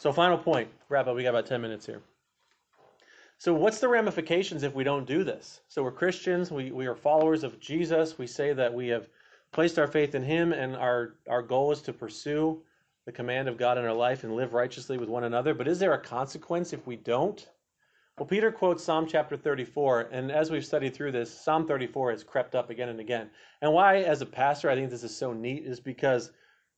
So, final point, wrap up. We got about 10 minutes here. So, what's the ramifications if we don't do this? So, we're Christians, we, we are followers of Jesus. We say that we have placed our faith in Him, and our, our goal is to pursue the command of God in our life and live righteously with one another. But is there a consequence if we don't? Well, Peter quotes Psalm chapter 34, and as we've studied through this, Psalm 34 has crept up again and again. And why, as a pastor, I think this is so neat is because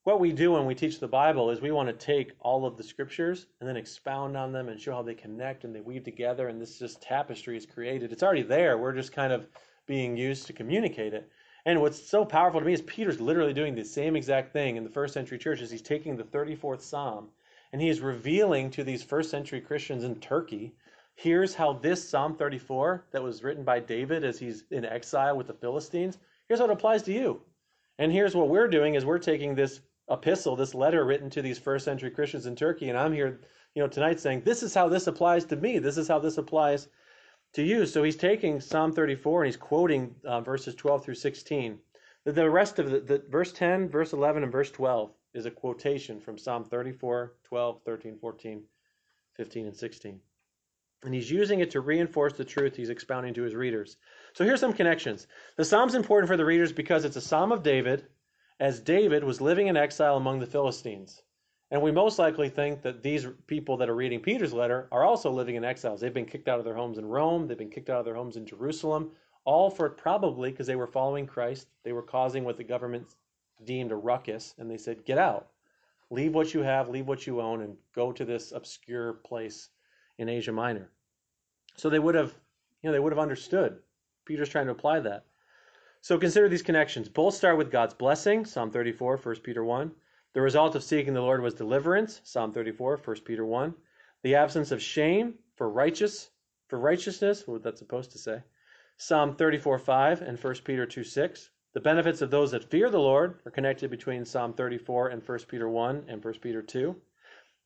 what we do when we teach the Bible is we want to take all of the scriptures and then expound on them and show how they connect and they weave together, and this just tapestry is created. It's already there. We're just kind of being used to communicate it. And what's so powerful to me is Peter's literally doing the same exact thing in the first century church churches. He's taking the 34th Psalm and he is revealing to these first century Christians in Turkey here's how this Psalm 34 that was written by David as he's in exile with the Philistines, here's how it applies to you. And here's what we're doing is we're taking this epistle, this letter written to these first century Christians in Turkey, and I'm here, you know, tonight saying this is how this applies to me. This is how this applies to you. So he's taking Psalm 34 and he's quoting uh, verses 12 through 16. The, the rest of the, the verse 10, verse 11, and verse 12 is a quotation from Psalm 34, 12, 13, 14, 15, and 16. And he's using it to reinforce the truth he's expounding to his readers. So here's some connections. The psalm's important for the readers because it's a psalm of David, as David was living in exile among the Philistines. And we most likely think that these people that are reading Peter's letter are also living in exiles. They've been kicked out of their homes in Rome, they've been kicked out of their homes in Jerusalem, all for probably because they were following Christ. They were causing what the government deemed a ruckus, and they said, Get out. Leave what you have, leave what you own, and go to this obscure place in Asia Minor. So they would have, you know, they would have understood. Peter's trying to apply that. So consider these connections. Both start with God's blessing, Psalm 34, 1 Peter 1. The result of seeking the Lord was deliverance, Psalm 34, 1 Peter 1. The absence of shame for righteous for righteousness, what that's supposed to say. Psalm 34, 5 and 1 Peter 2, 6. The benefits of those that fear the Lord are connected between Psalm 34 and 1 Peter 1 and 1 Peter 2.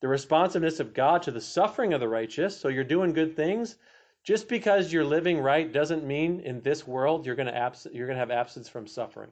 The responsiveness of God to the suffering of the righteous. So you're doing good things, just because you're living right doesn't mean in this world you're going to abs- you're going to have absence from suffering.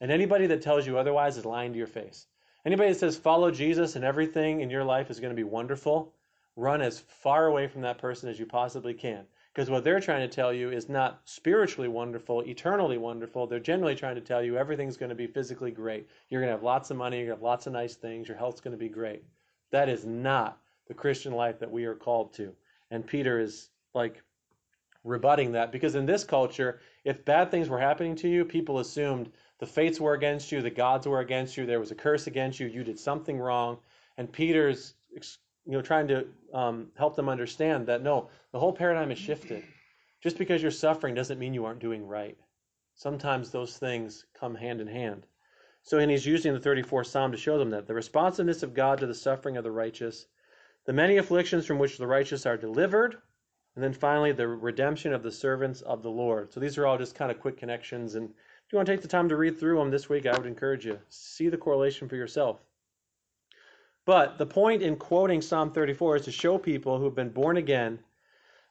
And anybody that tells you otherwise is lying to your face. Anybody that says follow Jesus and everything in your life is going to be wonderful, run as far away from that person as you possibly can. Because what they're trying to tell you is not spiritually wonderful, eternally wonderful. They're generally trying to tell you everything's going to be physically great. You're going to have lots of money, you're going to have lots of nice things, your health's going to be great. That is not the Christian life that we are called to. And Peter is like rebutting that because in this culture, if bad things were happening to you, people assumed the fates were against you, the gods were against you, there was a curse against you, you did something wrong. And Peter's you know trying to um, help them understand that no, the whole paradigm has shifted. Just because you're suffering doesn't mean you aren't doing right. Sometimes those things come hand in hand. So, and he's using the 34th Psalm to show them that the responsiveness of God to the suffering of the righteous, the many afflictions from which the righteous are delivered, and then finally, the redemption of the servants of the Lord. So these are all just kind of quick connections. And if you want to take the time to read through them this week, I would encourage you. See the correlation for yourself. But the point in quoting Psalm 34 is to show people who have been born again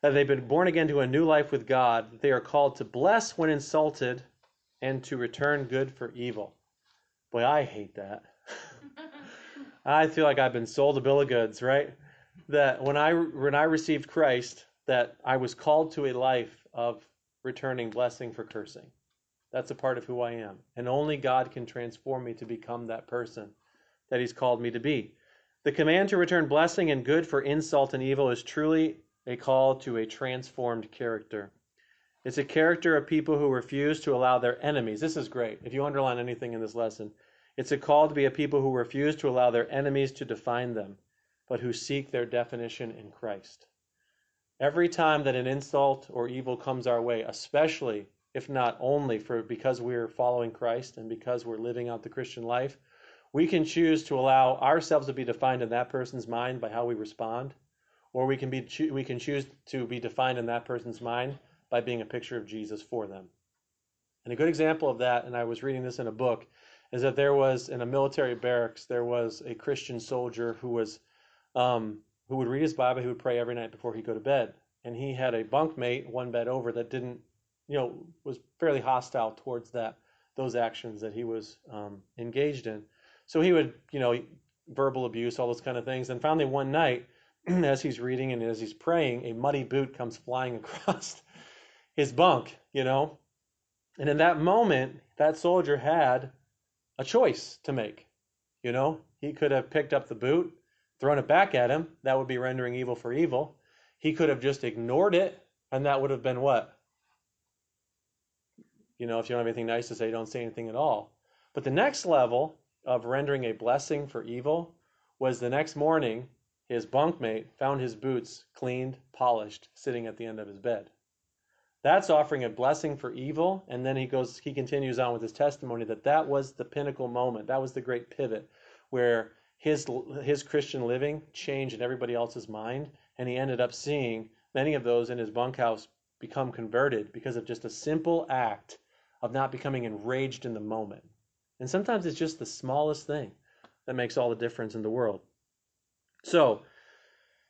that they've been born again to a new life with God, that they are called to bless when insulted and to return good for evil. Boy, I hate that. I feel like I've been sold a bill of goods, right? That when I when I received Christ, that I was called to a life of returning blessing for cursing. That's a part of who I am. And only God can transform me to become that person that He's called me to be. The command to return blessing and good for insult and evil is truly a call to a transformed character. It's a character of people who refuse to allow their enemies. This is great. If you underline anything in this lesson, it's a call to be a people who refuse to allow their enemies to define them, but who seek their definition in Christ. Every time that an insult or evil comes our way, especially if not only for because we're following Christ and because we're living out the Christian life, we can choose to allow ourselves to be defined in that person's mind by how we respond, or we can be we can choose to be defined in that person's mind by being a picture of Jesus for them. And a good example of that, and I was reading this in a book, is that there was in a military barracks there was a Christian soldier who was um, who would read his Bible, he would pray every night before he'd go to bed. And he had a bunkmate one bed over that didn't, you know, was fairly hostile towards that those actions that he was um, engaged in. So he would, you know, verbal abuse, all those kind of things. And finally, one night, as he's reading and as he's praying, a muddy boot comes flying across his bunk, you know. And in that moment, that soldier had a choice to make. You know, he could have picked up the boot, thrown it back at him. That would be rendering evil for evil. He could have just ignored it, and that would have been what? You know, if you don't have anything nice to say, don't say anything at all. But the next level of rendering a blessing for evil was the next morning, his bunkmate found his boots cleaned, polished, sitting at the end of his bed. That's offering a blessing for evil, and then he goes, he continues on with his testimony that that was the pinnacle moment. That was the great pivot where his his Christian living changed in everybody else's mind, and he ended up seeing many of those in his bunkhouse become converted because of just a simple act of not becoming enraged in the moment. And sometimes it's just the smallest thing that makes all the difference in the world. So,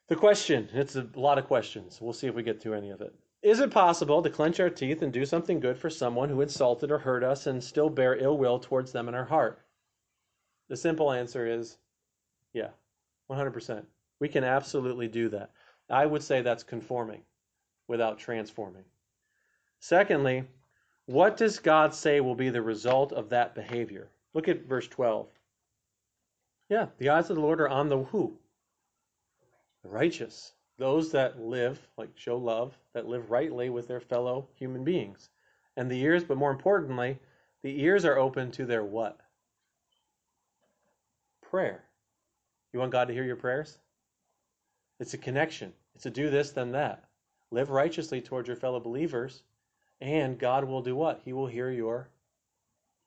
the question, it's a lot of questions. We'll see if we get to any of it. Is it possible to clench our teeth and do something good for someone who insulted or hurt us and still bear ill will towards them in our heart? The simple answer is yeah, 100%. We can absolutely do that. I would say that's conforming without transforming. Secondly, what does God say will be the result of that behavior? Look at verse 12. Yeah, the eyes of the Lord are on the who? The righteous those that live, like show love, that live rightly with their fellow human beings. And the ears, but more importantly, the ears are open to their what? Prayer. You want God to hear your prayers? It's a connection. It's a do this, then that. Live righteously towards your fellow believers, and God will do what? He will hear your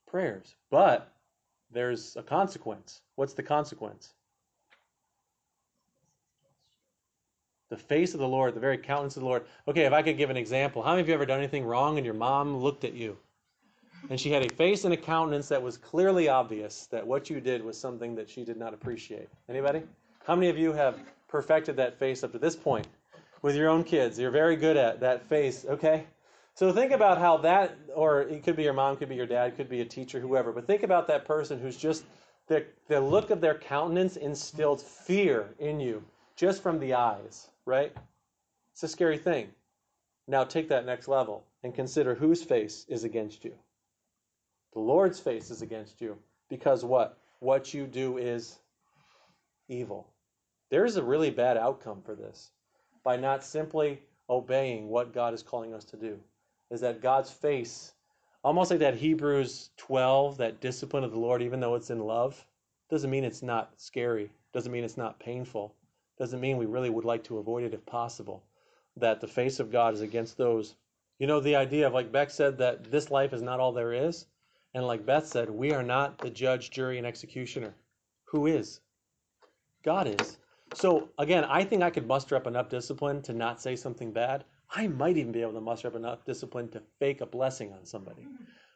prayers. But there's a consequence. What's the consequence? The face of the Lord, the very countenance of the Lord. Okay, if I could give an example, how many of you ever done anything wrong and your mom looked at you? And she had a face and a countenance that was clearly obvious that what you did was something that she did not appreciate. Anybody? How many of you have perfected that face up to this point with your own kids? You're very good at that face, okay? So think about how that, or it could be your mom, could be your dad, could be a teacher, whoever, but think about that person who's just, the, the look of their countenance instilled fear in you just from the eyes right? It's a scary thing. Now take that next level and consider whose face is against you. The Lord's face is against you because what? What you do is evil. There's a really bad outcome for this by not simply obeying what God is calling us to do. Is that God's face, almost like that Hebrews 12, that discipline of the Lord, even though it's in love, doesn't mean it's not scary, doesn't mean it's not painful doesn't mean we really would like to avoid it if possible. That the face of God is against those. You know, the idea of, like Beck said, that this life is not all there is. And like Beth said, we are not the judge, jury, and executioner. Who is? God is. So again, I think I could muster up enough discipline to not say something bad. I might even be able to muster up enough discipline to fake a blessing on somebody.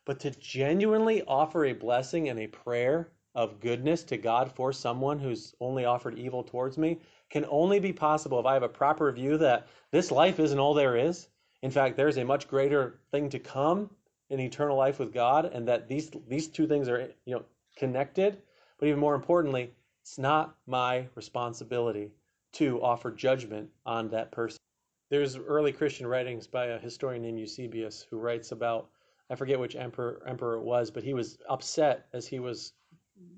But to genuinely offer a blessing and a prayer of goodness to God for someone who's only offered evil towards me, can only be possible if I have a proper view that this life isn't all there is. In fact, there's a much greater thing to come in eternal life with God, and that these these two things are you know connected. But even more importantly, it's not my responsibility to offer judgment on that person. There's early Christian writings by a historian named Eusebius who writes about I forget which emperor emperor it was, but he was upset as he was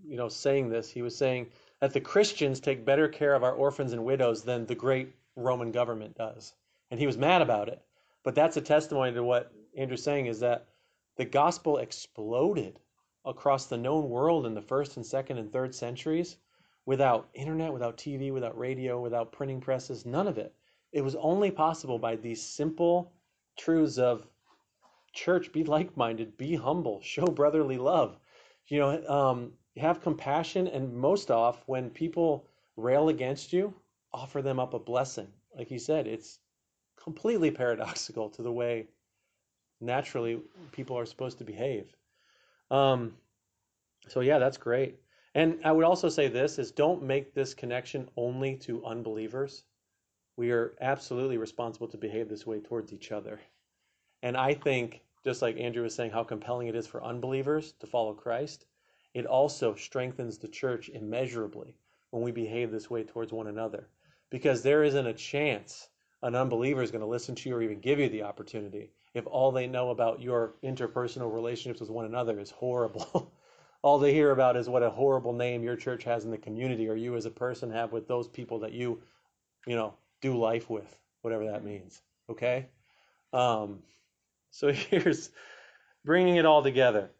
you know saying this. He was saying that the Christians take better care of our orphans and widows than the great Roman government does. And he was mad about it. But that's a testimony to what Andrew's saying is that the gospel exploded across the known world in the first and second and third centuries without internet, without TV, without radio, without printing presses, none of it. It was only possible by these simple truths of church, be like minded, be humble, show brotherly love. You know, um, have compassion, and most off, when people rail against you, offer them up a blessing. Like he said, it's completely paradoxical to the way naturally people are supposed to behave. Um, so yeah, that's great. And I would also say this is don't make this connection only to unbelievers. We are absolutely responsible to behave this way towards each other. And I think, just like Andrew was saying, how compelling it is for unbelievers to follow Christ it also strengthens the church immeasurably when we behave this way towards one another. Because there isn't a chance an unbeliever is going to listen to you or even give you the opportunity if all they know about your interpersonal relationships with one another is horrible. all they hear about is what a horrible name your church has in the community or you as a person have with those people that you, you know, do life with, whatever that means. Okay? Um, so here's bringing it all together.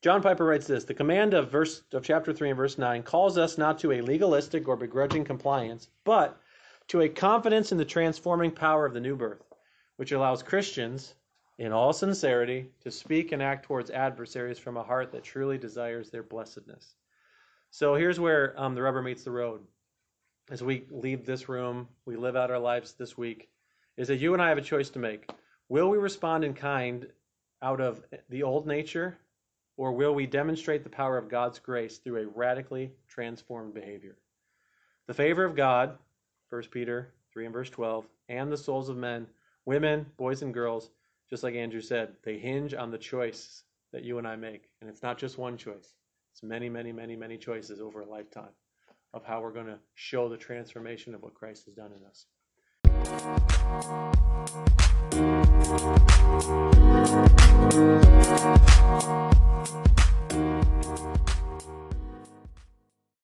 John Piper writes this: The command of verse of chapter three and verse nine calls us not to a legalistic or begrudging compliance, but to a confidence in the transforming power of the new birth, which allows Christians, in all sincerity, to speak and act towards adversaries from a heart that truly desires their blessedness. So here's where um, the rubber meets the road. As we leave this room, we live out our lives this week, is that you and I have a choice to make. Will we respond in kind out of the old nature, or will we demonstrate the power of God's grace through a radically transformed behavior? The favor of God 1 Peter 3 and verse 12, and the souls of men, women, boys, and girls, just like Andrew said, they hinge on the choice that you and I make. And it's not just one choice, it's many, many, many, many choices over a lifetime of how we're going to show the transformation of what Christ has done in us.